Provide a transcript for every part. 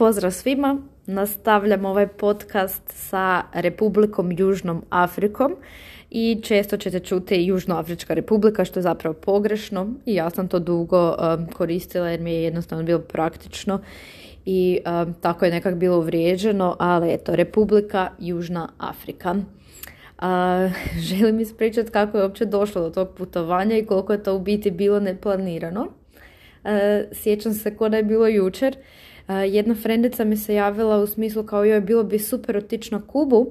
Pozdrav svima, nastavljam ovaj podcast sa Republikom Južnom Afrikom i često ćete čuti Južnoafrička republika što je zapravo pogrešno i ja sam to dugo um, koristila jer mi je jednostavno bilo praktično i um, tako je nekak bilo uvrijeđeno, ali eto, Republika Južna Afrika. Uh, želim ispričati kako je uopće došlo do tog putovanja i koliko je to u biti bilo neplanirano. Uh, sjećam se kod je bilo jučer jedna frendica mi se javila u smislu kao joj bilo bi super otići na Kubu,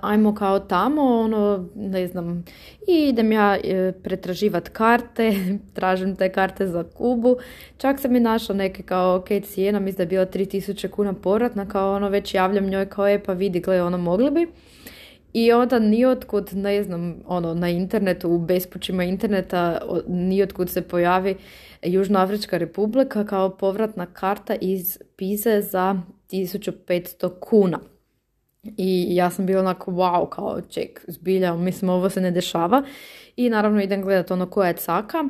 ajmo kao tamo, ono, ne znam, i idem ja e, pretraživat karte, tražim te karte za Kubu, čak sam i našla neke kao ok cijena, mislim da je bila 3000 kuna povratna, kao ono već javljam njoj kao je pa vidi, gle, ono mogli bi. I onda nijotkud, ne znam, ono, na internetu, u bespućima interneta, nijotkud se pojavi Južnoafrička republika kao povratna karta iz Pize za 1500 kuna. I ja sam bila onako wow, kao ček, zbilja, mislim ovo se ne dešava. I naravno idem gledati ono koja je caka.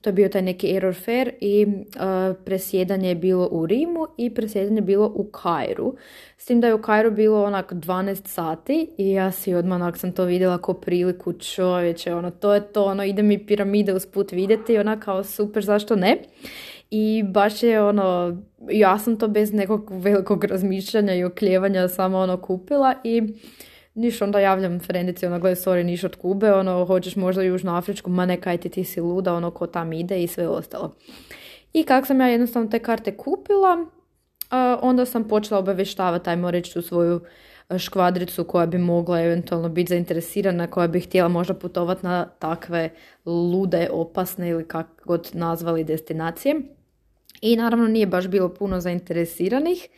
To je bio taj neki error fair i uh, presjedanje je bilo u Rimu i presjedanje je bilo u Kairu. S tim da je u Kairu bilo onak 12 sati i ja si odmah onak sam to vidjela ko priliku čovječe, ono to je to, ono ide mi piramide usput vidjeti ona kao super, zašto ne? I baš je ono, ja sam to bez nekog velikog razmišljanja i okljevanja samo ono kupila i niš onda javljam frendici, ono, gledaj, sorry, niš od Kube, ono, hoćeš možda Južnu Afričku, ma ne, kaj ti, ti si luda, ono, ko tam ide i sve ostalo. I kako sam ja jednostavno te karte kupila, onda sam počela obavještavati, ajmo reći, tu svoju škvadricu koja bi mogla eventualno biti zainteresirana, koja bi htjela možda putovati na takve lude, opasne ili kako god nazvali destinacije. I naravno nije baš bilo puno zainteresiranih.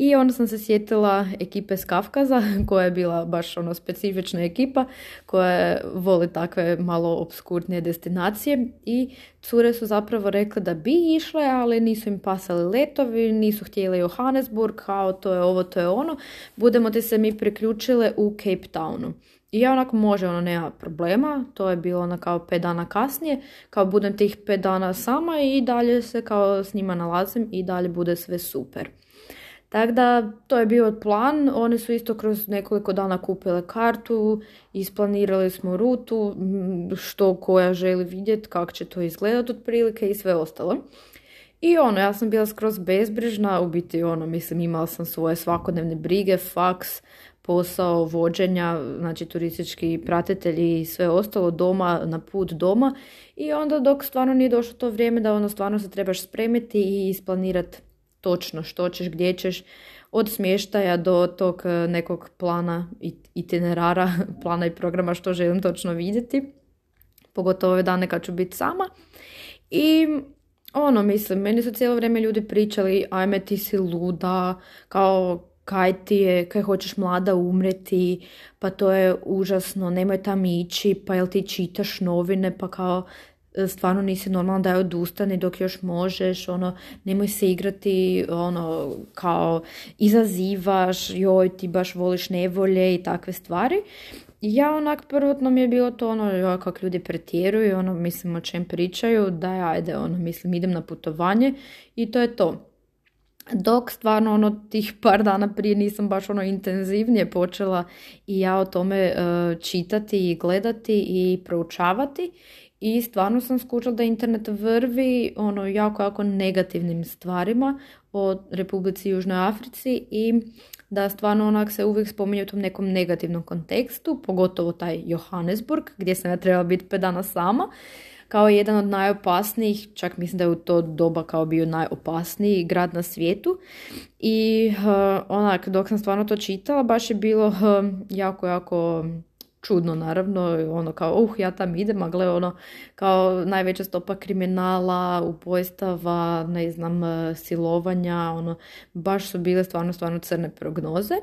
I onda sam se sjetila ekipe s Kafkaza, koja je bila baš ono specifična ekipa, koja voli takve malo obskurnije destinacije i cure su zapravo rekle da bi išle, ali nisu im pasali letovi, nisu htjeli Johannesburg, kao to je ovo, to je ono. Budemo ti se mi priključile u Cape Townu. I ja onako može, ono nema problema, to je bilo ono kao pet dana kasnije, kao budem tih pet dana sama i dalje se kao s njima nalazim i dalje bude sve super. Tako da, to je bio plan. Oni su isto kroz nekoliko dana kupile kartu, isplanirali smo rutu, što koja želi vidjeti, kako će to izgledati otprilike i sve ostalo. I ono, ja sam bila skroz bezbrižna, u biti ono, mislim, imala sam svoje svakodnevne brige, faks, posao vođenja, znači turistički pratitelji i sve ostalo doma, na put doma. I onda dok stvarno nije došlo to vrijeme da ono stvarno se trebaš spremiti i isplanirati točno što ćeš, gdje ćeš, od smještaja do tog e, nekog plana itinerara, plana i programa što želim točno vidjeti. Pogotovo ove dane kad ću biti sama. I ono, mislim, meni su cijelo vrijeme ljudi pričali, ajme ti si luda, kao kaj ti je, kaj hoćeš mlada umreti, pa to je užasno, nemoj tam ići, pa jel ti čitaš novine, pa kao stvarno nisi normalno da je odustani dok još možeš, ono, nemoj se igrati, ono, kao izazivaš, joj, ti baš voliš nevolje i takve stvari. Ja onak prvotno mi je bilo to ono, joj, kak ljudi pretjeruju, ono, mislim o čem pričaju, da ajde, ono, mislim, idem na putovanje i to je to. Dok stvarno ono tih par dana prije nisam baš ono intenzivnije počela i ja o tome uh, čitati i gledati i proučavati i stvarno sam skučila da internet vrvi ono jako, jako negativnim stvarima o Republici Južnoj Africi i da stvarno onak se uvijek spominje u tom nekom negativnom kontekstu, pogotovo taj Johannesburg gdje sam ja trebala biti pet dana sama, kao jedan od najopasnijih, čak mislim da je u to doba kao bio najopasniji grad na svijetu. I uh, onak, dok sam stvarno to čitala, baš je bilo uh, jako, jako čudno naravno, ono kao uh ja tam idem, a gle ono kao najveća stopa kriminala, upojstava, ne znam, e, silovanja, ono baš su bile stvarno, stvarno crne prognoze.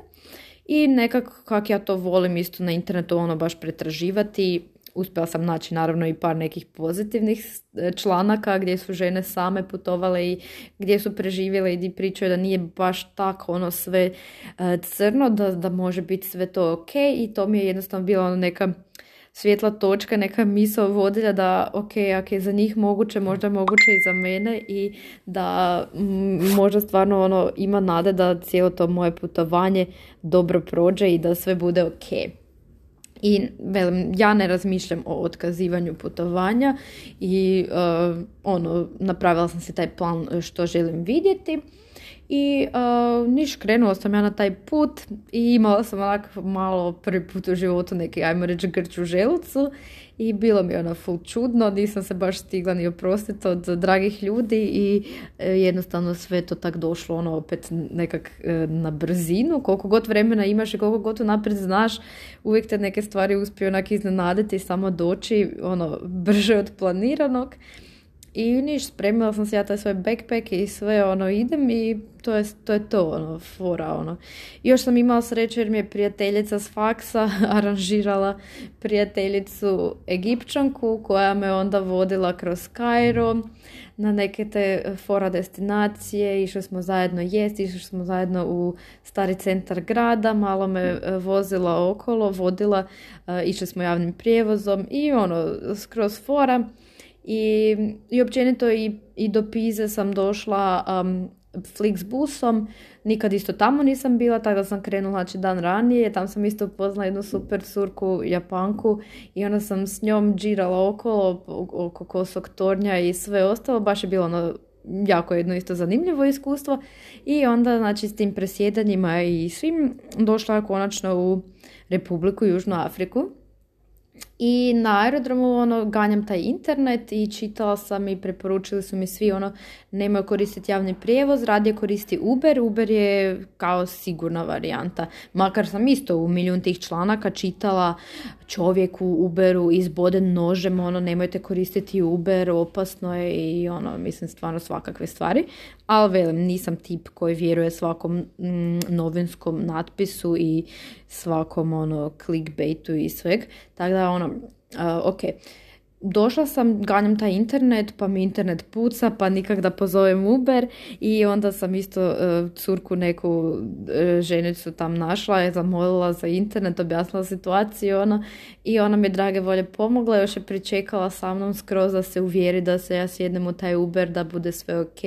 I nekako kak ja to volim isto na internetu ono baš pretraživati, uspjela sam naći naravno i par nekih pozitivnih e, članaka gdje su žene same putovale i gdje su preživjele i pričaju da nije baš tako ono sve e, crno, da, da može biti sve to ok i to mi je jednostavno bila ono neka svjetla točka, neka misao vodilja da ok, ako je za njih moguće, možda moguće i za mene i da možda stvarno ono ima nade da cijelo to moje putovanje dobro prođe i da sve bude ok. I velim, ja ne razmišljam o otkazivanju putovanja i uh, ono, napravila sam si taj plan što želim vidjeti. I uh, niš krenula sam ja na taj put i imala sam onako malo prvi put u životu neki, ajmo reći, grč želucu i bilo mi ono full čudno, nisam se baš stigla ni oprostiti od dragih ljudi i e, jednostavno sve to tak došlo ono opet nekak e, na brzinu, koliko god vremena imaš i koliko god naprijed znaš, uvijek te neke stvari uspiju onak iznenaditi i samo doći ono brže od planiranog. I niš, spremila sam se ja taj svoj backpack i sve, ono, idem i to je to, je to ono, fora, ono. još sam imala sreću jer mi je prijateljica s faksa aranžirala prijateljicu Egipćanku koja me onda vodila kroz Kairo na neke te fora destinacije, išli smo zajedno jesti, išli smo zajedno u stari centar grada, malo me e, vozila okolo, vodila, e, išli smo javnim prijevozom i ono, skroz fora. I, i općenito i, i do Pize sam došla um, Flixbusom, nikad isto tamo nisam bila, tako da sam krenula znači, dan ranije, tam sam isto upoznala jednu super surku Japanku i onda sam s njom džirala okolo, oko Kosog tornja i sve ostalo, baš je bilo ono jako jedno isto zanimljivo iskustvo. I onda znači s tim presjedanjima i svim došla konačno u Republiku Južnu Afriku i na aerodromu ono, ganjam taj internet i čitala sam i preporučili su mi svi ono, nemaju koristiti javni prijevoz, radije koristi Uber. Uber je kao sigurna varijanta. Makar sam isto u milijun tih članaka čitala čovjek u Uberu izboden nožem, ono, nemojte koristiti Uber, opasno je i ono, mislim, stvarno svakakve stvari. Ali velim, nisam tip koji vjeruje svakom mm, novinskom natpisu i svakom ono clickbaitu i sveg. Tako da ono, ok, došla sam, ganjam taj internet, pa mi internet puca, pa nikak da pozovem Uber i onda sam isto uh, curku neku uh, ženicu tam našla, je zamolila za internet, objasnila situaciju ona, i ona mi drage volje pomogla, još je pričekala sa mnom skroz da se uvjeri da se ja sjednem u taj Uber, da bude sve ok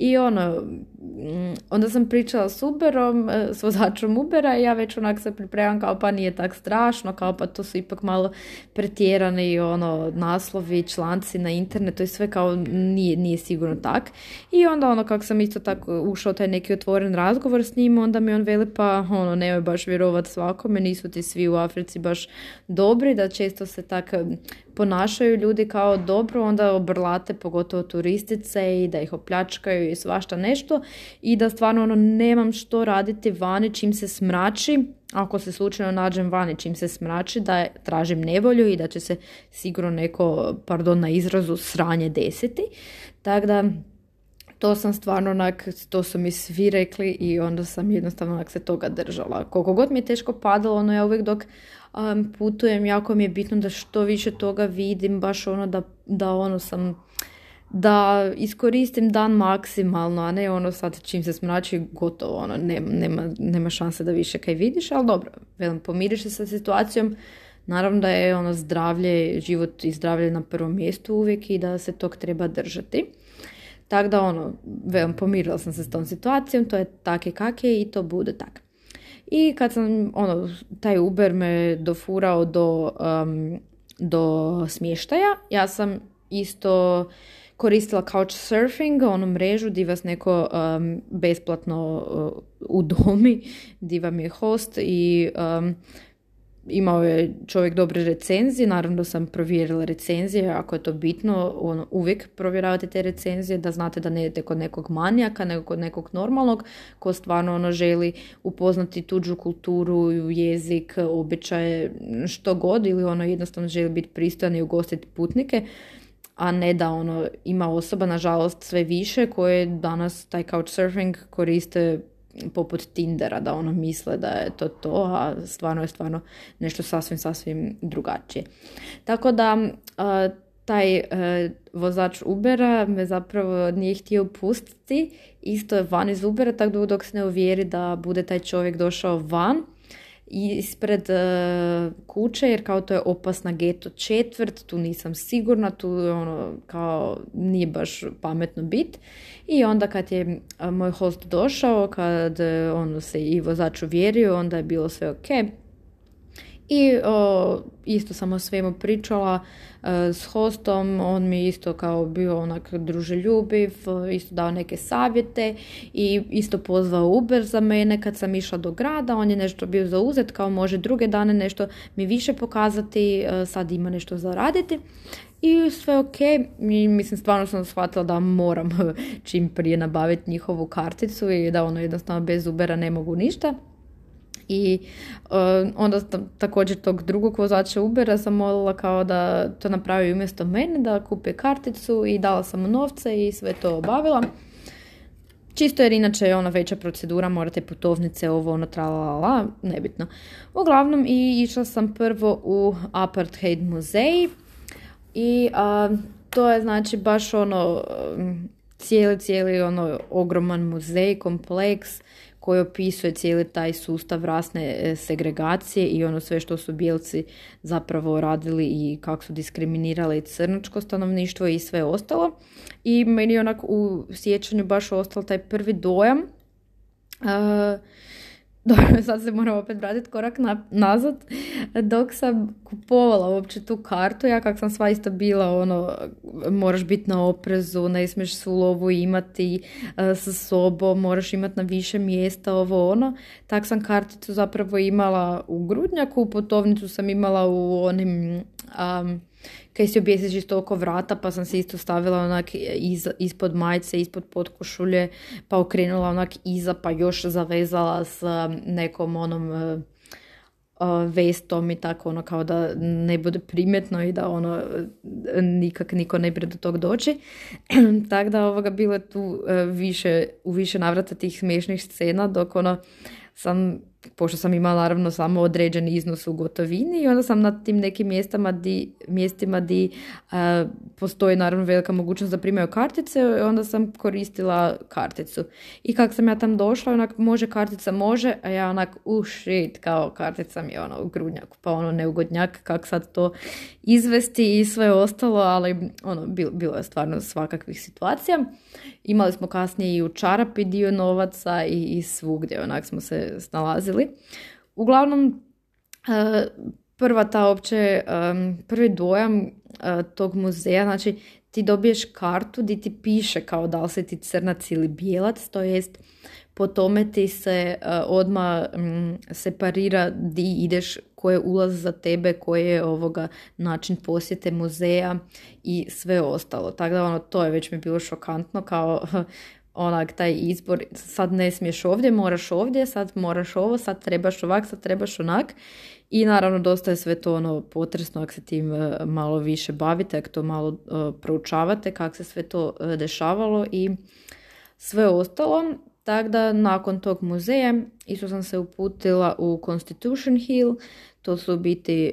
i ono, mm, onda sam pričala s Uberom, e, s vozačom Ubera i ja već onak se pripremam kao pa nije tak strašno, kao pa to su ipak malo pretjerani ono naslovi, članci na internetu i sve kao nije, nije sigurno tak. I onda ono kako sam isto tako ušao taj neki otvoren razgovor s njim, onda mi on veli pa ono nemoj baš vjerovat svakome, nisu ti svi u Africi baš dobri, da često se tak ponašaju ljudi kao dobro, onda obrlate pogotovo turistice i da ih opljačkaju i svašta nešto i da stvarno ono nemam što raditi vani čim se smrači, ako se slučajno nađem vani čim se smrači da tražim nevolju i da će se sigurno neko, pardon na izrazu, sranje desiti. Tako da to sam stvarno onak, to su mi svi rekli i onda sam jednostavno onak se toga držala. Koliko god mi je teško padalo, ono ja uvijek dok um, putujem, jako mi je bitno da što više toga vidim, baš ono da, da ono sam da iskoristim dan maksimalno, a ne ono sad čim se smrači gotovo, ono, nema, nema, šanse da više kaj vidiš, ali dobro, velim, pomiriš se sa situacijom, naravno da je ono zdravlje, život i zdravlje na prvom mjestu uvijek i da se tog treba držati. Tako da ono, velim, pomirila sam se s tom situacijom, to je take kakje i to bude tak. I kad sam, ono, taj Uber me dofurao do, um, do smještaja, ja sam isto koristila Couchsurfing, onu mrežu di vas neko um, besplatno uh, udomi, di vam je host i um, imao je čovjek dobre recenzije, naravno sam provjerila recenzije, ako je to bitno, ono, uvijek provjeravate te recenzije, da znate da ne idete kod nekog manijaka, nego kod nekog normalnog, ko stvarno ono želi upoznati tuđu kulturu, jezik, običaje, što god, ili ono jednostavno želi biti pristojan i ugostiti putnike, a ne da ono ima osoba, nažalost, sve više koje danas taj couchsurfing koriste poput Tindera, da ono misle da je to to, a stvarno je stvarno nešto sasvim, sasvim drugačije. Tako da taj e, vozač Ubera me zapravo nije htio pustiti, isto je van iz Ubera, tako dok se ne uvjeri da bude taj čovjek došao van ispred e, kuće jer kao to je opasna geto četvrt, tu nisam sigurna, tu ono kao nije baš pametno bit. I onda kad je moj host došao, kad ono se i vozač uvjerio, onda je bilo sve ok i o, isto sam o svemu pričala e, s hostom, on mi isto kao bio onak druželjubiv, isto dao neke savjete i isto pozvao Uber za mene kad sam išla do grada, on je nešto bio zauzet kao može druge dane nešto mi više pokazati, e, sad ima nešto za raditi. I sve ok, I, mislim stvarno sam shvatila da moram čim prije nabaviti njihovu karticu i da ono jednostavno bez Ubera ne mogu ništa. I uh, onda također tog drugog vozača Ubera zamolila kao da to napravi umjesto mene, da kupe karticu i dala sam mu novce i sve to obavila. Čisto jer inače je ona veća procedura, morate putovnice, ovo, ono, tralala, nebitno. Uglavnom, i išla sam prvo u Apartheid muzej i to je znači baš ono cijeli, cijeli ono ogroman muzej, kompleks koji opisuje cijeli taj sustav rasne e, segregacije i ono sve što su bijelci zapravo radili i kako su diskriminirali crnočko stanovništvo i sve ostalo. I meni je onak u sjećanju baš ostao taj prvi dojam uh, dobro, sad se moram opet vratiti korak na, nazad. Dok sam kupovala uopće tu kartu, ja kak sam sva isto bila, ono, moraš biti na oprezu, ne smiješ svu lovu imati uh, sa sobom, moraš imati na više mjesta, ovo ono. Tak sam karticu zapravo imala u grudnjaku, putovnicu sam imala u onim... Um, kaj si objesiš isto oko vrata, pa sam se isto stavila onak iz, ispod majice, ispod podkošulje, pa okrenula onak iza, pa još zavezala s nekom onom uh, vestom i tako ono kao da ne bude primjetno i da ono nikak niko ne bude do tog doći. tako da ovoga bilo tu e, više, u više navrata tih smiješnih scena dok ono sam pošto sam imala naravno samo određeni iznos u gotovini i onda sam na tim nekim mjestama di, mjestima di postoji naravno velika mogućnost da primaju kartice, onda sam koristila karticu. I kako sam ja tam došla, onak može kartica može, a ja onak u shit, kao kartica mi je ono u grudnjaku, pa ono neugodnjak, kak sad to izvesti i sve ostalo, ali ono bilo, bilo je stvarno svakakvih situacija. Imali smo kasnije i u čarapi dio novaca i, i svugdje, onak smo se snalazili. Uglavnom, e, prva ta opće, e, prvi dojam e, tog muzeja, znači ti dobiješ kartu di ti piše kao da li si ti crnac ili bijelac, to jest po tome ti se odmah separira di ideš, koji ulaz za tebe, koji je ovoga način posjete muzeja i sve ostalo. Tako da ono, to je već mi bilo šokantno kao onak taj izbor, sad ne smiješ ovdje, moraš ovdje, sad moraš ovo, sad trebaš ovak, sad trebaš onak. I naravno dosta je sve to ono potresno ako se tim e, malo više bavite, ako to malo uh, proučavate, kako se sve to uh, dešavalo i sve ostalo. Tako da nakon tog muzeja isto sam se uputila u Constitution Hill, to su biti,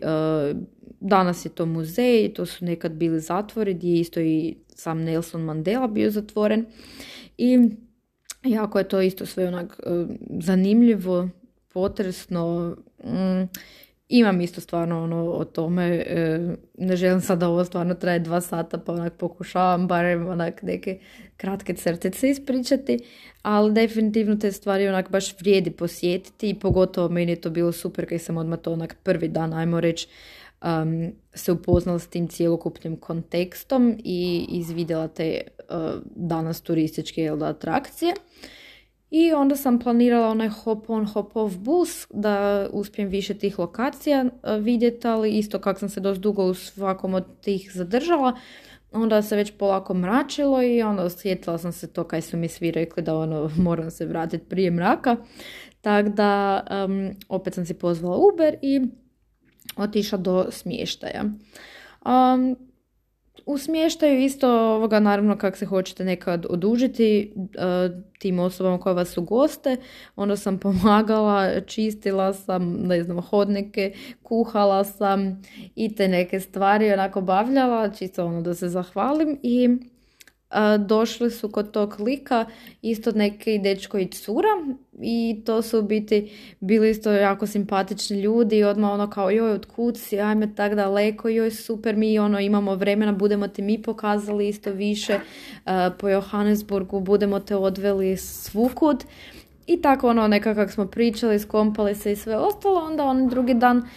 danas je to muzej, to su nekad bili zatvori gdje je isto i sam Nelson Mandela bio zatvoren i jako je to isto sve onak e, zanimljivo, potresno. Mm, imam isto stvarno ono o tome, e, ne želim sad da ovo stvarno traje dva sata pa onak pokušavam barem onak neke kratke crtice ispričati, ali definitivno te stvari onak baš vrijedi posjetiti i pogotovo meni je to bilo super kad sam odmah to onak prvi dan, ajmo reći, um, se upoznala s tim cjelokupnim kontekstom i izvidjela te danas turističke atrakcije. I onda sam planirala onaj hop on hop off bus da uspijem više tih lokacija uh, vidjeti, ali isto kako sam se dosta dugo u svakom od tih zadržala, onda se već polako mračilo i onda osjetila sam se to kaj su mi svi rekli da ono moram se vratiti prije mraka. Tako da um, opet sam si pozvala Uber i otišla do smještaja. Um, u smještaju isto ovoga naravno kako se hoćete nekad odužiti uh, tim osobama koje vas su goste, onda sam pomagala, čistila sam, ne znam, hodnike, kuhala sam i te neke stvari onako bavljala, čisto ono da se zahvalim i došli su kod tog lika isto neki dečko i cura i to su u biti bili isto jako simpatični ljudi i odmah ono kao joj od si, ajme tak daleko, joj super mi ono imamo vremena, budemo ti mi pokazali isto više po Johannesburgu, budemo te odveli svukud. I tako ono nekako smo pričali, skompali se i sve ostalo, onda on drugi dan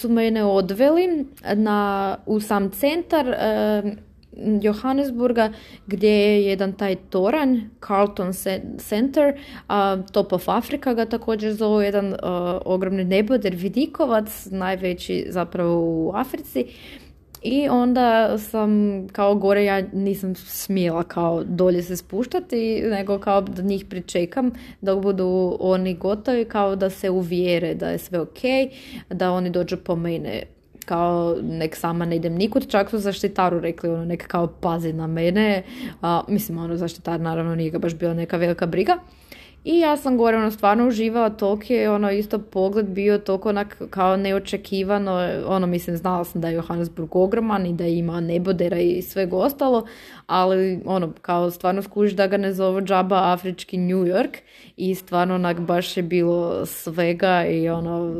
su mene odveli na, u sam centar Johannesburga gdje je jedan taj toranj, Carlton Center, a Top of Africa ga također zove, jedan ogromni neboder vidikovac, najveći zapravo u Africi. I onda sam kao gore, ja nisam smjela kao dolje se spuštati, nego kao da njih pričekam dok budu oni gotovi, kao da se uvjere da je sve ok, da oni dođu po mene kao nek sama ne idem nikud, čak su zaštitaru rekli ono nek kao pazi na mene, a, mislim ono zaštitar naravno nije ga baš bila neka velika briga. I ja sam gore ono stvarno uživala toliko je ono isto pogled bio toliko onak kao neočekivano, ono mislim znala sam da je Johannesburg ogroman i da ima nebodera i sveg ostalo, ali ono kao stvarno skužiš da ga ne zovu džaba afrički New York i stvarno onak baš je bilo svega i ono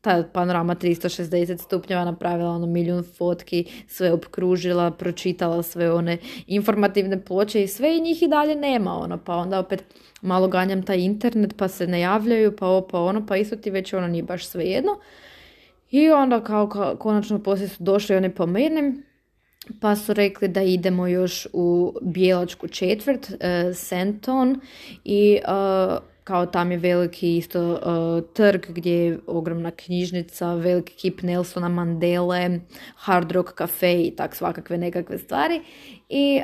ta panorama 360 stupnjeva napravila ono milijun fotki, sve opkružila, pročitala sve one informativne ploče i sve i njih i dalje nema ono pa onda opet malo ganjam taj internet pa se ne javljaju pa ovo pa ono pa isto ti već ono nije baš svejedno. I onda kao, konačno poslije su došli oni po mene pa su rekli da idemo još u Bijelačku četvrt, uh, Senton i uh, kao tam je veliki isto uh, trg gdje je ogromna knjižnica, veliki kip Nelsona Mandele, Hard Rock Cafe i tak svakakve nekakve stvari. I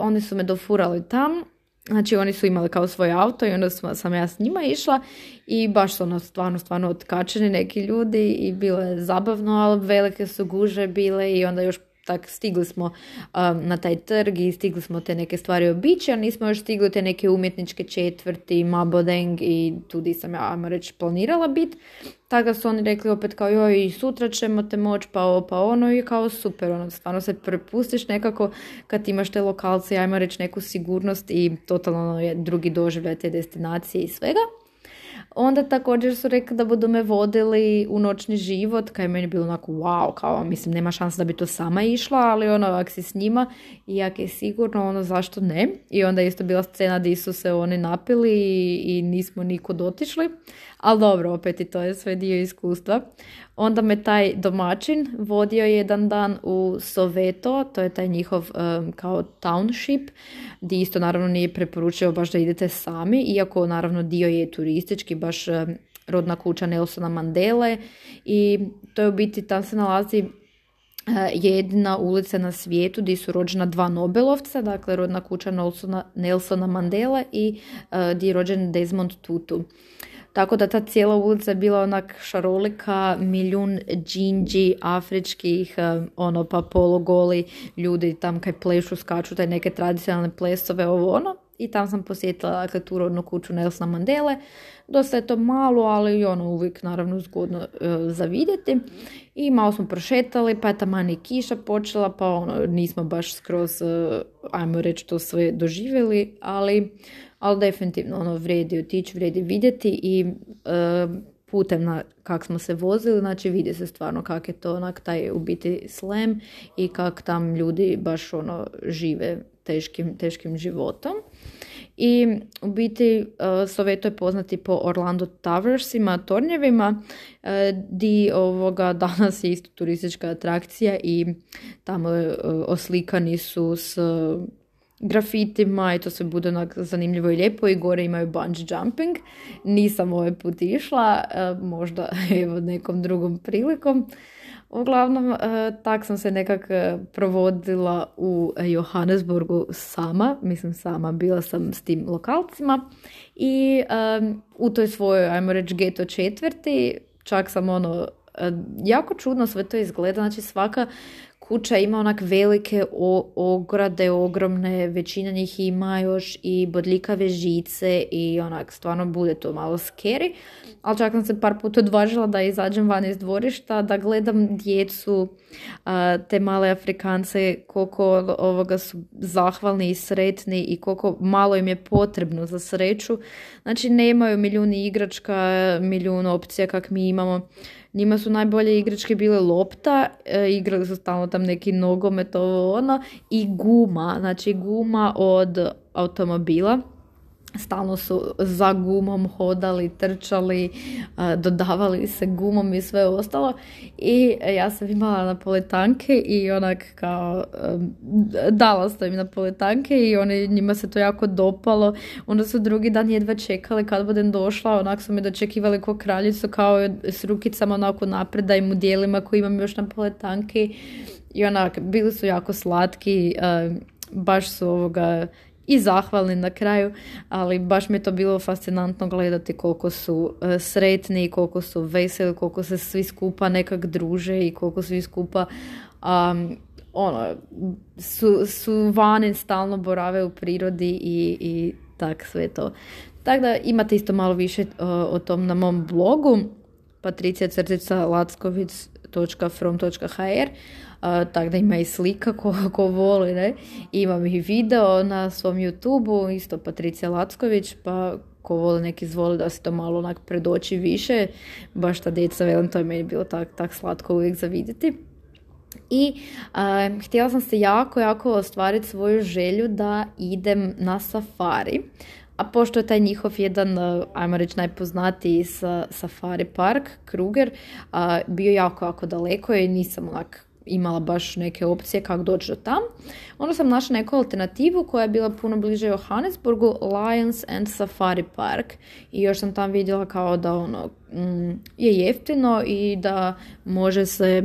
oni su me dofurali tam Znači oni su imali kao svoj auto i onda sam ja s njima išla i baš su ono stvarno, stvarno otkačeni neki ljudi i bilo je zabavno, ali velike su guže bile i onda još tak stigli smo um, na taj trg i stigli smo te neke stvari obići, a nismo još stigli te neke umjetničke četvrti, Mabodeng i tudi sam ja, ajmo reći, planirala bit. Tako su oni rekli opet kao joj i sutra ćemo te moći pa ovo pa ono i kao super, ono stvarno se prepustiš nekako kad imaš te lokalce, ajmo reći neku sigurnost i totalno ono je drugi doživljaj te destinacije i svega. Onda također su rekli da budu me vodili u noćni život, kaj je meni bilo onako wow, kao mislim nema šanse da bi to sama išla, ali ono ako si s njima i jak je sigurno, ono zašto ne. I onda je isto bila scena gdje su se oni napili i, i nismo nikud otišli, ali dobro, opet i to je sve dio iskustva. Onda me taj domaćin vodio jedan dan u Soveto, to je taj njihov kao township, gdje isto naravno nije preporučio baš da idete sami, iako naravno dio je turistički, baš rodna kuća Nelsona Mandele i to je u biti, tam se nalazi jedina ulica na svijetu gdje su rođena dva Nobelovca, dakle rodna kuća Nelsona, Nelsona Mandela i gdje je rođen Desmond Tutu. Tako da ta cijela ulica je bila onak šarolika, milijun džinđi, afričkih, eh, ono pa polugoli ljudi tam kaj plešu, skaču, taj neke tradicionalne plesove, ovo ono. I tam sam posjetila dakle, tu rodnu kuću Nelsona Mandele. Dosta je to malo, ali ono uvijek naravno zgodno uh, za vidjeti. I malo smo prošetali, pa je tamo i kiša počela, pa ono, nismo baš skroz, uh, ajmo reći, to sve doživjeli, ali ali definitivno ono vrijedi otići, vrijedi vidjeti i e, putem na kak smo se vozili, znači vidi se stvarno kak je to onak taj u biti slam i kak tam ljudi baš ono žive teškim, teškim životom. I u biti uh, Soveto je poznati po Orlando Towersima, tornjevima, uh, di ovoga danas je isto turistička atrakcija i tamo uh, oslikani su s grafitima i to se bude onak zanimljivo i lijepo i gore imaju bungee jumping. Nisam ovaj put išla, e, možda evo nekom drugom prilikom. Uglavnom, e, tak sam se nekak e, provodila u Johannesburgu sama, mislim sama, bila sam s tim lokalcima i u toj svojoj, ajmo reći, geto četvrti, čak sam ono, jako čudno sve to izgleda, znači svaka kuća ima onak velike ograde, ogromne, većina njih ima još i bodljikave žice i onak stvarno bude to malo scary. Ali čak sam se par puta odvažila da izađem van iz dvorišta, da gledam djecu, te male Afrikance, koliko ovoga su zahvalni i sretni i koliko malo im je potrebno za sreću. Znači nemaju milijuni igračka, milijun opcija kak mi imamo. Njima su najbolje igračke bile lopta, e, igrali su stalno tam neki nogomet, ovo ono, i guma, znači guma od automobila stalno su za gumom hodali, trčali, dodavali se gumom i sve ostalo. I ja sam imala napoletanke i onak kao dala sam im napoletanke i oni, njima se to jako dopalo. Onda su drugi dan jedva čekali kad budem došla, onak su me dočekivali kao kraljicu kao s rukicama onako napred da im u dijelima koji imam još napoletanke. I onak, bili su jako slatki, baš su ovoga i zahvalni na kraju, ali baš mi je to bilo fascinantno gledati koliko su e, sretni, koliko su veseli, koliko se svi skupa nekak druže i koliko svi skupa um, ono, su, su vani, stalno borave u prirodi i, i tak sve to. Tako da imate isto malo više e, o tom na mom blogu patricija crtica lackovic.from.hr tako da ima i slika ko, ko voli, ne? Imam i video na svom youtube isto Patricija Lacković, pa ko voli neki zvoli da se to malo onak predoći više, baš ta djeca, velim, to je meni bilo tak, tak slatko uvijek za vidjeti. I htjela sam se jako, jako ostvariti svoju želju da idem na safari. A pošto je taj njihov jedan, ajmo reći najpoznatiji safari park, Kruger, bio jako, jako daleko i nisam onak imala baš neke opcije kako doći do tam. Onda sam našla neku alternativu koja je bila puno bliže Johannesburgu, Lions and Safari Park. I još sam tam vidjela kao da ono mm, je jeftino i da može se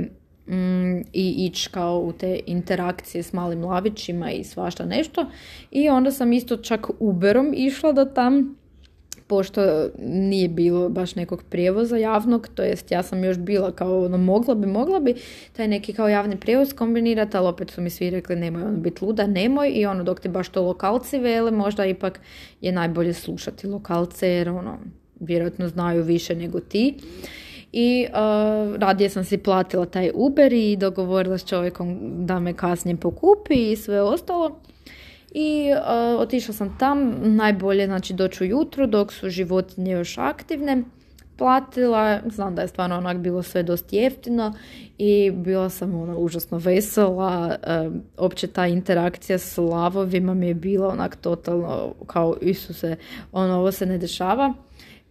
mm, i ići kao u te interakcije s malim lavićima i svašta nešto. I onda sam isto čak Uberom išla do tam pošto nije bilo baš nekog prijevoza javnog, to jest ja sam još bila kao ono mogla bi, mogla bi taj neki kao javni prijevoz kombinirati, ali opet su mi svi rekli nemoj ono biti luda, nemoj i ono dok ti baš to lokalci vele, možda ipak je najbolje slušati lokalce jer ono vjerojatno znaju više nego ti. I uh, radije sam si platila taj Uber i dogovorila s čovjekom da me kasnije pokupi i sve ostalo. I uh, otišla sam tam, najbolje znači doći ujutro dok su životinje još aktivne. Platila, znam da je stvarno onak bilo sve dosta jeftino i bila sam ona užasno vesela. Uh, opće ta interakcija s lavovima mi je bila onak totalno kao Isuse, ono ovo se ne dešava.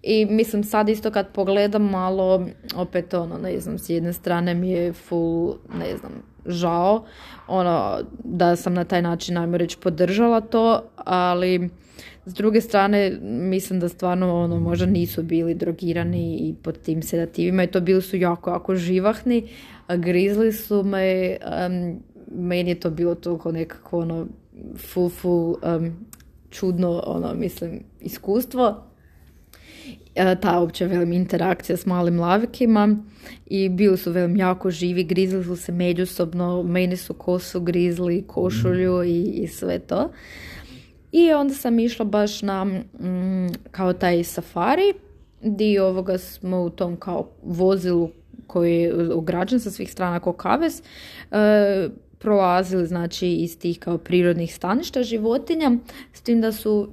I mislim sad isto kad pogledam malo, opet ono, ne znam, s jedne strane mi je full, ne znam, žao, ono, da sam na taj način, najmo reći, podržala to, ali s druge strane, mislim da stvarno, ono, možda nisu bili drogirani i pod tim sedativima i to bili su jako, jako živahni, grizli su me, meni je to bilo toliko nekako, ono, full, full, čudno, ono, mislim, iskustvo, ta uopće velim interakcija s malim lavikima i bili su velim jako živi, grizli su se međusobno, meni su kosu grizli, košulju i, i sve to. I onda sam išla baš na mm, kao taj safari, dio ovoga smo u tom kao vozilu koji je ugrađen sa svih strana kao kaves. E, prolazili znači iz tih kao prirodnih staništa životinja, s tim da su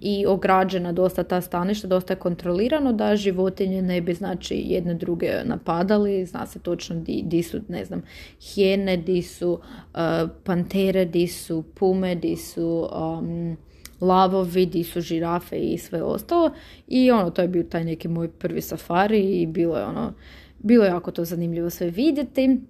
i ograđena dosta ta staništa, dosta je kontrolirano da životinje ne bi znači jedne druge napadali, zna se točno di, di su, ne znam, hijene, di su uh, pantere, di su pume, di su um, lavovi, di su žirafe i sve ostalo i ono, to je bio taj neki moj prvi safari i bilo je ono, bilo je jako to zanimljivo sve vidjeti.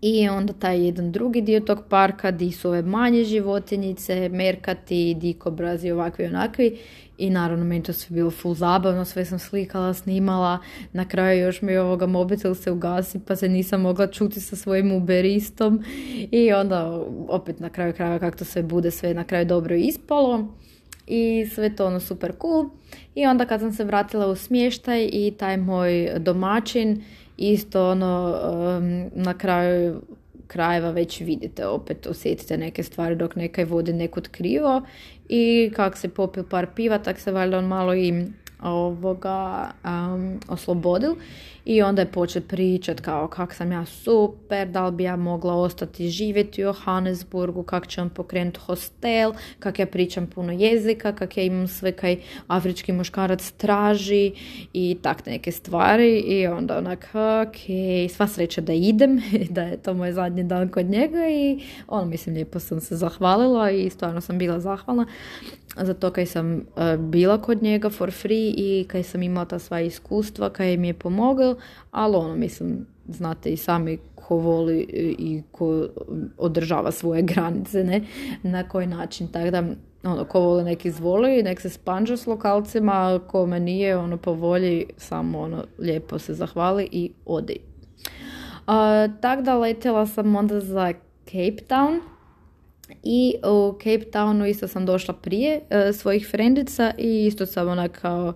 I onda taj jedan drugi dio tog parka di su ove manje životinjice, merkati, dikobrazi, ovakvi onakvi. I naravno meni to sve bilo full zabavno, sve sam slikala, snimala. Na kraju još mi ovoga mobitel se ugasi pa se nisam mogla čuti sa svojim uberistom. I onda opet na kraju kraja kako to sve bude, sve na kraju dobro ispalo. I sve to ono super cool. I onda kad sam se vratila u smještaj i taj moj domaćin isto ono na kraju krajeva već vidite, opet osjetite neke stvari dok nekaj vodi nekud krivo i kak se popio par piva, tak se valjda on malo i ovoga um, oslobodil i onda je počet pričat kao kak sam ja super, da li bi ja mogla ostati živjeti u Johannesburgu, kak će on pokrenuti hostel, kak ja pričam puno jezika, kak ja imam sve kaj afrički muškarac traži i tak neke stvari i onda onak ok, sva sreća da idem, da je to moj zadnji dan kod njega i on mislim lijepo sam se zahvalila i stvarno sam bila zahvalna za to kaj sam uh, bila kod njega for free i kaj sam imala ta sva iskustva, kaj mi je pomogao, ali ono, mislim, znate i sami ko voli i ko održava svoje granice, ne, na koji način, tako da, ono, ko voli nek izvoli, nek se spanđa s lokalcima, a kome nije, ono, po volji, samo, ono, lijepo se zahvali i odi. Uh, tako da letjela sam onda za Cape Town, i u Cape Townu isto sam došla prije uh, svojih frendica i isto sam ona kao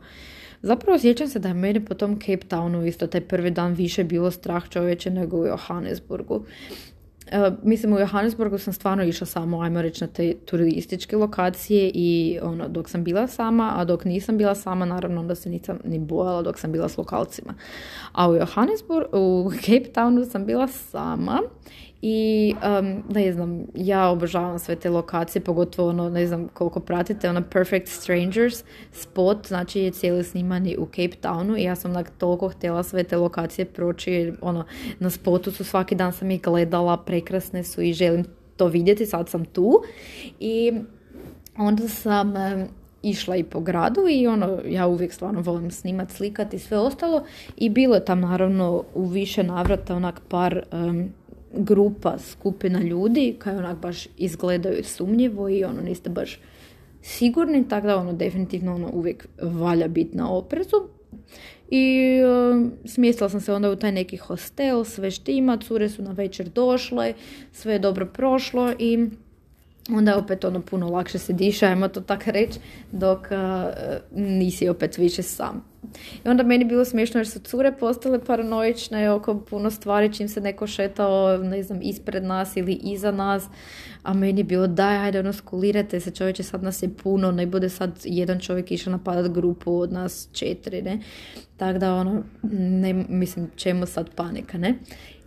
Zapravo sjećam se da je meni po tom Cape Townu isto taj prvi dan više bilo strah čovječe nego u Johannesburgu. Uh, mislim, u Johannesburgu sam stvarno išla samo, ajmo reći, na te turističke lokacije i ono, dok sam bila sama, a dok nisam bila sama, naravno onda se nisam ni bojala dok sam bila s lokalcima. A u Johannesburgu, u Cape Townu sam bila sama i um, ne znam, ja obožavam sve te lokacije, pogotovo ono, ne znam koliko pratite, ono Perfect Strangers spot, znači je cijeli snimani u Cape Townu i ja sam onak toliko htjela sve te lokacije proći, ono, na spotu su svaki dan sam ih gledala, prekrasne su i želim to vidjeti, sad sam tu. I onda sam išla i po gradu i ono, ja uvijek stvarno volim snimat, slikat i sve ostalo i bilo je tam naravno u više navrata onak par grupa, skupina ljudi kaj onak baš izgledaju sumnjivo i ono niste baš sigurni, tako da ono definitivno ono uvijek valja biti na oprezu. I uh, smjestila sam se onda u taj neki hostel, sve štima, cure su na večer došle, sve je dobro prošlo i onda opet ono puno lakše se diša, ajmo to tako reći, dok nisi opet više sam. I onda meni bilo smiješno jer su cure postale paranoične oko puno stvari čim se neko šetao, ne znam, ispred nas ili iza nas, a meni je bilo daj, ajde ono skulirate se čovječe, sad nas je puno, ne bude sad jedan čovjek išao napadat grupu od nas četiri, ne. Tako da ono, ne, mislim, čemu sad panika, ne.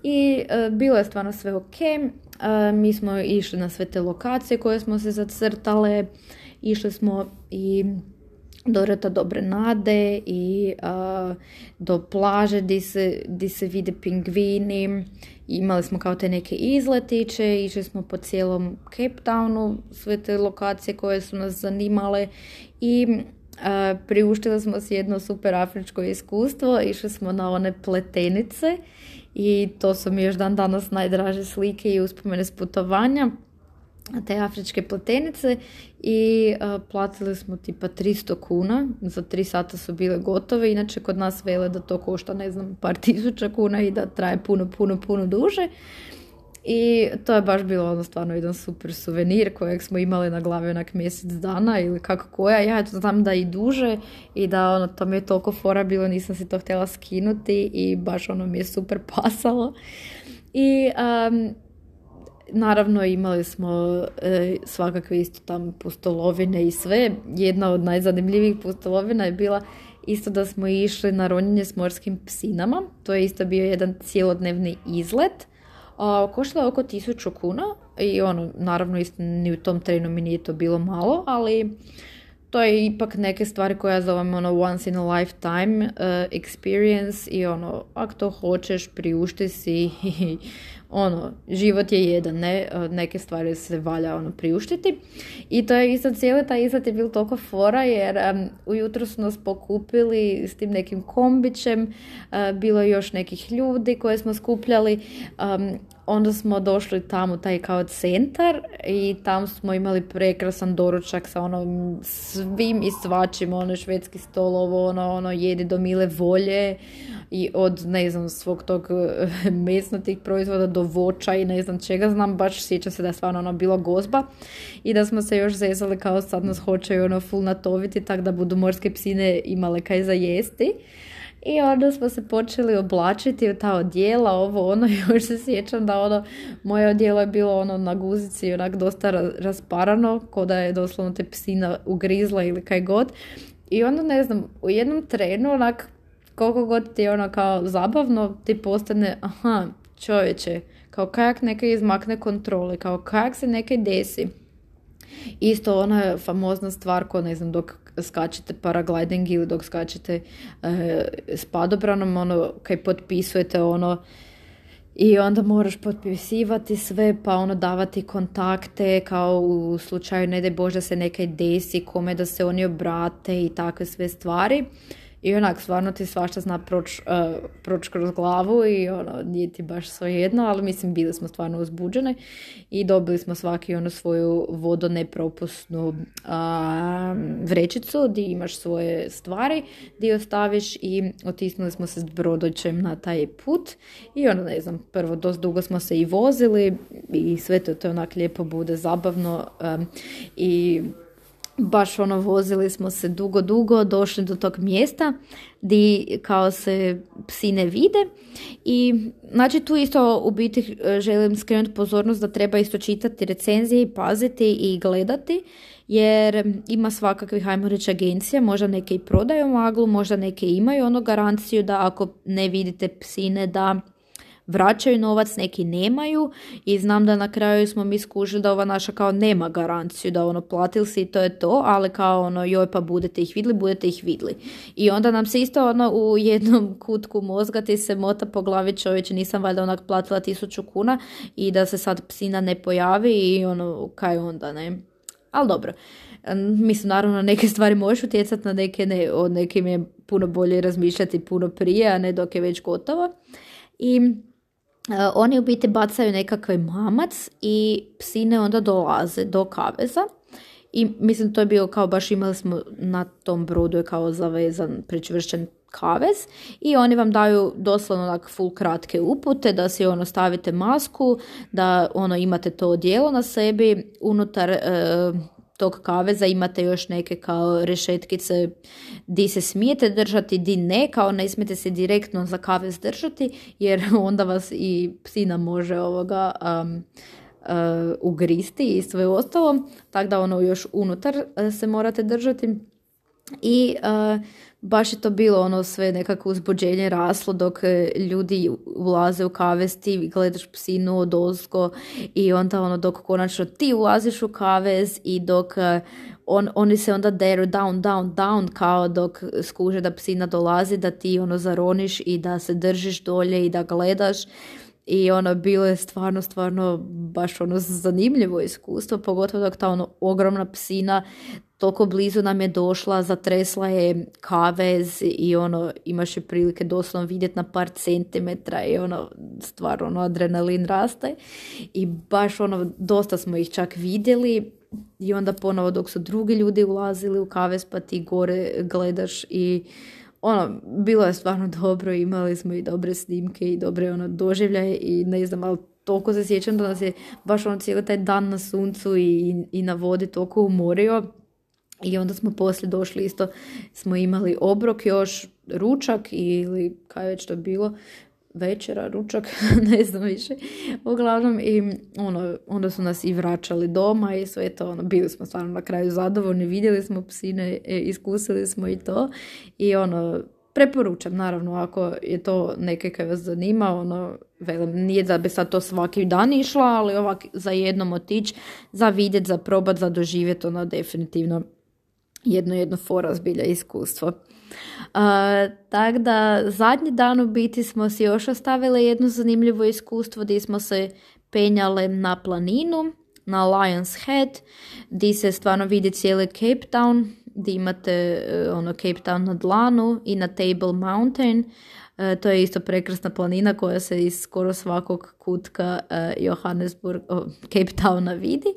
I e, bilo je stvarno sve ok, mi smo išli na sve te lokacije koje smo se zacrtale, išli smo i do Rata Dobre Nade i do plaže di se, di se vide pingvini. Imali smo kao te neke izletiće, išli smo po cijelom Cape Townu, sve te lokacije koje su nas zanimale i uh, priuštili smo si jedno super afričko iskustvo, išli smo na one pletenice i to su mi još dan danas najdraže slike i uspomene s putovanja te afričke platenice. I platili smo tipa 300 kuna, za 3 sata su bile gotove, inače kod nas vele da to košta ne znam par tisuća kuna i da traje puno, puno, puno duže. I to je baš bilo ono stvarno jedan super suvenir kojeg smo imali na glavi onak mjesec dana ili kako koja. Ja to znam da i duže i da ono, to mi je toliko fora bilo, nisam si to htjela skinuti i baš ono mi je super pasalo. I um, naravno imali smo e, svakakve isto tam pustolovine i sve. Jedna od najzanimljivijih pustolovina je bila isto da smo išli na ronjenje s morskim psinama. To je isto bio jedan cijelodnevni izlet koštala je oko 1000 kuna i ono, naravno isto ni u tom trenu mi nije to bilo malo, ali to je ipak neke stvari koje ja zovem ono once in a lifetime uh, experience i ono, ako to hoćeš, priušti si i ono, život je jedan, ne, neke stvari se valja ono priuštiti. I to je isto cijeli taj izlet je bilo toliko fora jer um, ujutro su nas pokupili s tim nekim kombićem, bilo je još nekih ljudi koje smo skupljali. Um, onda smo došli tamo taj kao centar i tamo smo imali prekrasan doručak sa ono svim i svačim, ono švedski stolovo, ono, ono jedi do mile volje i od ne znam svog tog mesnatih proizvoda do voća i ne znam čega znam, baš sjeća se da je stvarno ono bilo gozba i da smo se još zezali kao sad nas hoćaju ono full natoviti tak da budu morske psine imale kaj za jesti I onda smo se počeli oblačiti u ta odjela, ovo ono, još se sjećam da ono, moje odjelo je bilo ono na guzici, onak dosta rasparano, ko da je doslovno te psina ugrizla ili kaj god. I onda ne znam, u jednom trenu onak, koliko god ti je ono kao zabavno, ti postane, aha, čovječe, kao kajak neka izmakne kontrole, kao kajak se nekaj desi. Isto ona famozna stvar ko ne znam dok skačete paragliding ili dok skačete e, s padobranom, ono kaj potpisujete ono i onda moraš potpisivati sve pa ono davati kontakte kao u slučaju ne daj Bože se nekaj desi kome da se oni obrate i takve sve stvari i onak, stvarno ti svašta zna proći uh, proć kroz glavu i ono, nije ti baš jedno, ali mislim bili smo stvarno uzbuđene i dobili smo svaki ono svoju vodonepropusnu uh, vrećicu gdje imaš svoje stvari gdje ostaviš i otisnuli smo se s brodoćem na taj put i ono ne znam, prvo dosta dugo smo se i vozili i sve to, to onak lijepo bude zabavno um, i baš ono vozili smo se dugo, dugo, došli do tog mjesta di kao se psi ne vide i znači tu isto u biti e, želim skrenuti pozornost da treba isto čitati recenzije i paziti i gledati jer ima svakakvih, hajmo reći, agencija, možda neke i prodaju maglu, možda neke imaju ono garanciju da ako ne vidite psine da vraćaju novac, neki nemaju i znam da na kraju smo mi skužili da ova naša kao nema garanciju da ono platili si i to je to, ali kao ono joj pa budete ih vidli, budete ih vidli. I onda nam se isto ono u jednom kutku mozga ti se mota po glavi čovječe nisam valjda onak platila tisuću kuna i da se sad psina ne pojavi i ono kaj onda ne. Ali dobro. Mislim, naravno, neke stvari možeš utjecati na neke, ne, o nekim je puno bolje razmišljati puno prije, a ne dok je već gotovo. I oni u biti bacaju nekakve mamac i psine onda dolaze do kaveza. I mislim to je bio kao baš imali smo na tom brodu je kao zavezan pričvršćen kavez i oni vam daju doslovno onak full kratke upute da si ono stavite masku, da ono imate to odijelo na sebi, unutar e, tog kaveza imate još neke kao rešetkice di se smijete držati, di ne, kao ne smijete se direktno za kavez držati jer onda vas i psina može ovoga um, uh, ugristi i sve ostalo, tako da ono još unutar uh, se morate držati. I uh, baš je to bilo ono sve nekako uzbuđenje raslo dok e, ljudi ulaze u kavez, ti gledaš psinu od ozgo i onda ono dok konačno ti ulaziš u kavez i dok e, on, oni se onda deru down, down, down kao dok skuže da psina dolazi da ti ono zaroniš i da se držiš dolje i da gledaš i ono bilo je stvarno, stvarno baš ono zanimljivo iskustvo, pogotovo dok ta ono ogromna psina toliko blizu nam je došla, zatresla je kavez i ono, imaš je prilike doslovno vidjeti na par centimetra i ono, stvarno ono, adrenalin raste. I baš ono, dosta smo ih čak vidjeli i onda ponovo dok su drugi ljudi ulazili u kavez pa ti gore gledaš i ono, bilo je stvarno dobro, imali smo i dobre snimke i dobre ono, doživljaje i ne znam, ali toliko se sjećam da nas je baš ono cijeli taj dan na suncu i, i na vodi toliko umorio. I onda smo poslije došli isto, smo imali obrok još, ručak ili kaj već to bilo, večera, ručak, ne znam više. Uglavnom i ono, onda su nas i vraćali doma i sve to, ono, bili smo stvarno na kraju zadovoljni, vidjeli smo psine, e, iskusili smo i to i ono, preporučam naravno ako je to neke kaj vas zanima, ono, velim, nije da bi sad to svaki dan išla, ali ovak za jednom otići, za vidjet, za probat, za doživjeti, ono definitivno jedno jedno fora zbilja iskustvo. Tako da zadnji dan u biti smo si još ostavili jedno zanimljivo iskustvo gdje smo se penjale na planinu, na Lions Head, gdje se stvarno vidi cijeli Cape Town, gdje imate e, ono Cape Town na dlanu i na Table Mountain. Uh, to je isto prekrasna planina koja se iz skoro svakog kutka uh, Johannesburg, Cape Towna vidi.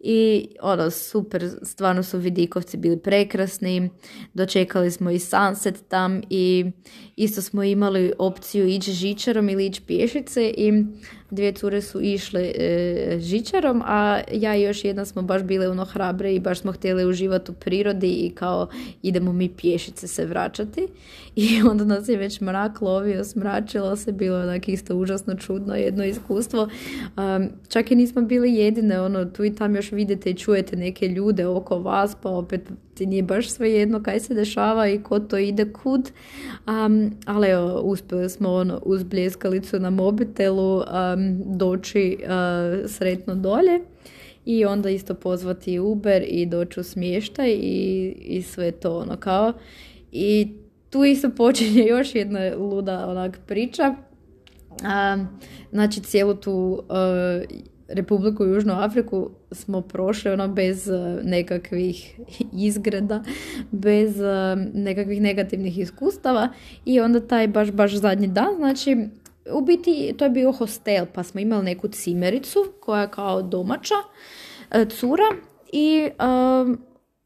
I ono super, stvarno su vidikovci bili prekrasni, dočekali smo i sunset tam i isto smo imali opciju ići žičarom ili ići pješice i dvije cure su išle e, žičarom, a ja i još jedna smo baš bile ono hrabre i baš smo htjeli uživati u prirodi i kao idemo mi pješice se vraćati. I onda nas je već mrak lovio, smračilo se, bilo onak isto užasno čudno jedno iskustvo. Um, čak i nismo bili jedine, ono, tu i tam još vidite i čujete neke ljude oko vas, pa opet ti nije baš sve jedno kaj se dešava i ko to ide kud. Um, ali evo, uspjeli smo ono, uz bljeskalicu na mobitelu doći uh, sretno dolje i onda isto pozvati Uber i doći u smještaj i, i sve to ono kao. I tu isto počinje još jedna luda onak priča. Um, znači cijelu tu uh, Republiku Južnu Afriku smo prošli ono bez uh, nekakvih izgreda, bez uh, nekakvih negativnih iskustava i onda taj baš baš zadnji dan, znači u biti to je bio hostel pa smo imali neku cimericu koja je kao domaća uh, cura i um,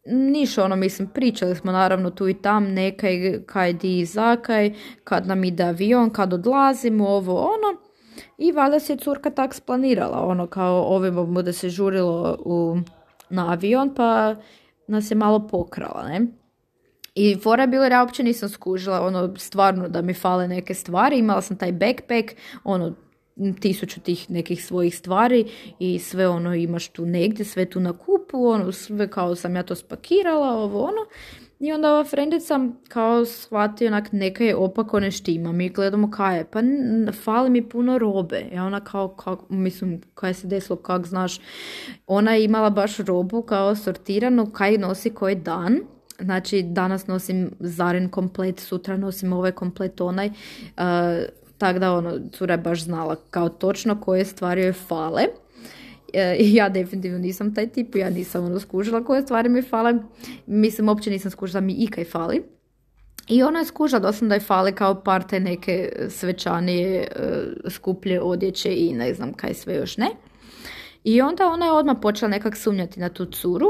niš ono, mislim, pričali smo naravno tu i tam nekaj, kaj di zakaj, kad nam ide avion, kad odlazimo, ovo ono. I valjda se curka tak splanirala, ono kao ovim bude se žurilo u, na avion, pa nas je malo pokrala, ne? I fora je bilo ja uopće nisam skužila, ono, stvarno da mi fale neke stvari, imala sam taj backpack, ono, tisuću tih nekih svojih stvari i sve ono imaš tu negdje, sve tu na kupu, ono, sve kao sam ja to spakirala, ovo ono. I onda ova frendica kao shvati onak neka je opako ne štima. Mi gledamo kaj je. Pa fali mi puno robe. Ja ona kao, kao mislim, kaj se desilo, kak znaš. Ona je imala baš robu kao sortiranu, kaj nosi koji dan. Znači, danas nosim zaren komplet, sutra nosim ovaj komplet onaj. Uh, tako da, ono, cura je baš znala kao točno koje stvari joj fale. E, ja definitivno nisam taj tip, ja nisam ono skužila koje stvari mi fale. Mislim, uopće nisam skužila mi ikaj fali. I ona je skužila da sam da je fali kao par te neke svečanije, e, skuplje odjeće i ne znam kaj sve još ne. I onda ona je odmah počela nekak sumnjati na tu curu.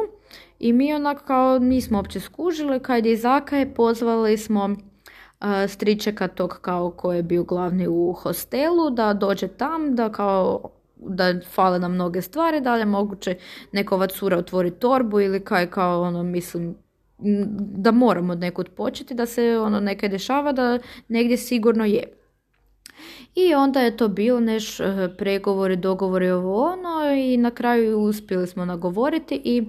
I mi onak kao nismo uopće skužili, kad je je pozvali smo uh, stričeka tog kao koji je bio glavni u hostelu, da dođe tam, da kao da fale nam mnoge stvari, da li je moguće nekova cura otvori torbu ili kaj kao ono mislim da moramo od nekud početi, da se ono nekaj dešava, da negdje sigurno je. I onda je to bilo neš eh, pregovori, dogovori ovo ono i na kraju uspjeli smo nagovoriti i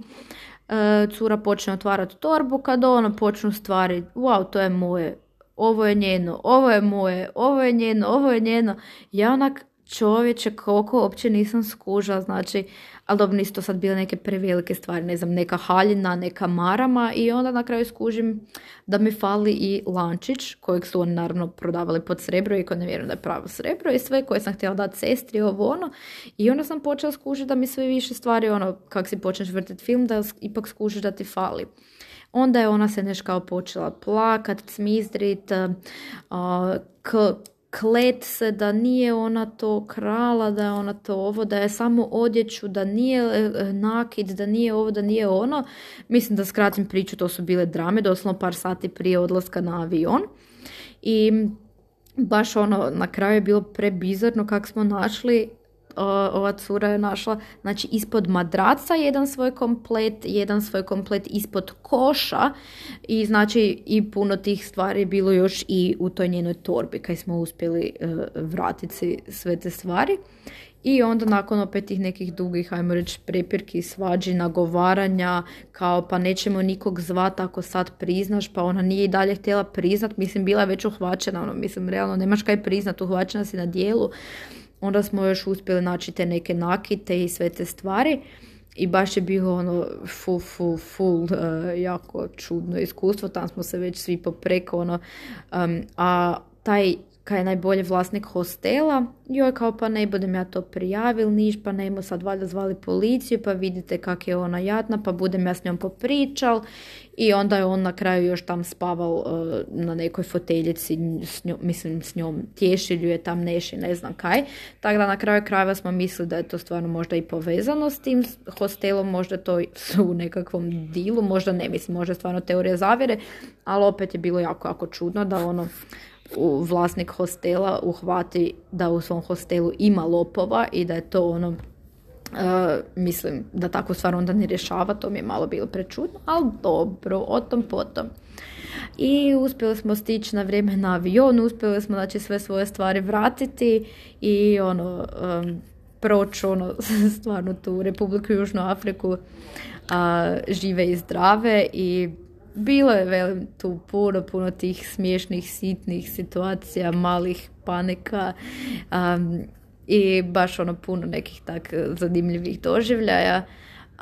e, cura počne otvarati torbu kad ono počnu stvari, wow to je moje, ovo je njeno, ovo je moje, ovo je njeno, ovo je njeno. Ja onak čovječe koliko uopće nisam skužila, znači, ali dobro nisu to sad bile neke prevelike stvari, ne znam, neka haljina, neka marama i onda na kraju skužim da mi fali i lančić kojeg su oni naravno prodavali pod srebro i ko ne vjerujem da je pravo srebro i sve koje sam htjela dati sestri, ovo ono i onda sam počela skužiti da mi sve više stvari, ono, kak si počneš vrtiti film, da ipak skužiš da ti fali. Onda je ona se neš kao počela plakat, cmizdrit, uh, k klet se da nije ona to krala, da je ona to ovo, da je samo odjeću, da nije e, nakid, da nije ovo, da nije ono. Mislim da skratim priču, to su bile drame, doslovno par sati prije odlaska na avion. I baš ono, na kraju je bilo prebizarno kako smo našli ova cura je našla znači ispod madraca jedan svoj komplet, jedan svoj komplet ispod koša i znači i puno tih stvari bilo još i u toj njenoj torbi kaj smo uspjeli uh, vratiti sve te stvari. I onda nakon opet tih nekih dugih, ajmo reći, prepirki, svađi, nagovaranja, kao pa nećemo nikog zvat ako sad priznaš, pa ona nije i dalje htjela priznat, mislim bila je već uhvaćena, ono, mislim realno nemaš kaj priznat, uhvaćena si na dijelu onda smo još uspjeli naći te neke nakite i sve te stvari. I baš je bilo ono full, full, full, uh, jako čudno iskustvo, tam smo se već svi popreko, ono, um, a taj kaj je najbolji vlasnik hostela. Joj, kao pa ne budem ja to prijavil, niš, pa nemo sad valjda zvali policiju, pa vidite kak je ona jadna, pa budem ja s njom popričal. I onda je on na kraju još tam spaval uh, na nekoj foteljici, s njom, mislim s njom tješilju je tam neši, ne znam kaj. Tako da na kraju krajeva smo mislili da je to stvarno možda i povezano s tim hostelom, možda to su u nekakvom dilu, možda ne mislim, možda stvarno teorija zavjere, ali opet je bilo jako, jako čudno da ono vlasnik hostela uhvati da u svom hostelu ima lopova i da je to ono Uh, mislim da tako stvar onda ne rješava, to mi je malo bilo prečudno, ali dobro, o tom potom. I uspjeli smo stići na vrijeme na avion, uspjeli smo znači sve svoje stvari vratiti i ono, um, proći ono, stvarno tu Republiku Južnu Afriku a, žive i zdrave i bilo je velim tu puno, puno tih smiješnih, sitnih situacija, malih panika um, i baš ono puno nekih tak zanimljivih doživljaja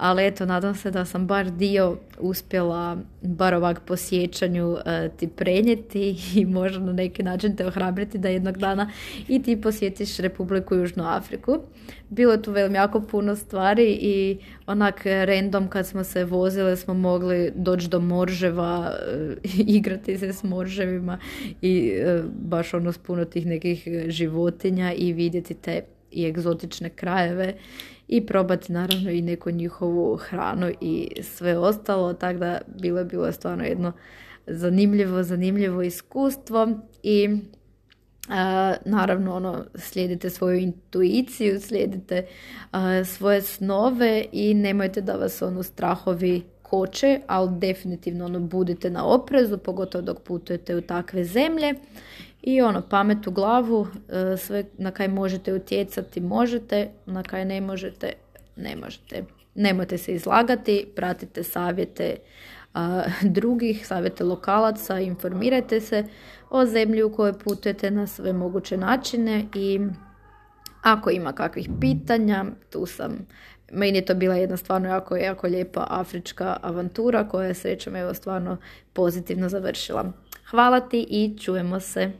ali eto, nadam se da sam bar dio uspjela, bar ovak po sjećanju e, ti prenijeti i možda na neki način te ohrabriti da jednog dana i ti posjetiš Republiku Južnu Afriku. Bilo je tu velim jako puno stvari i onak random kad smo se vozile smo mogli doći do morževa, e, igrati se s morževima i e, baš ono s puno tih nekih životinja i vidjeti te i egzotične krajeve i probati naravno i neku njihovu hranu i sve ostalo, tako da bilo je bilo stvarno jedno zanimljivo, zanimljivo iskustvo i naravno ono slijedite svoju intuiciju, slijedite svoje snove i nemojte da vas ono strahovi koče, ali definitivno ono budite na oprezu, pogotovo dok putujete u takve zemlje i ono, pamet u glavu, e, sve na kaj možete utjecati možete, na kaj ne možete, ne možete. Nemojte se izlagati, pratite savjete drugih, savjete lokalaca, informirajte se o zemlji u kojoj putujete na sve moguće načine i ako ima kakvih pitanja, tu sam. Meni je to bila jedna stvarno jako, jako lijepa afrička avantura koja je srećom evo stvarno pozitivno završila. Hvala ti i čujemo se.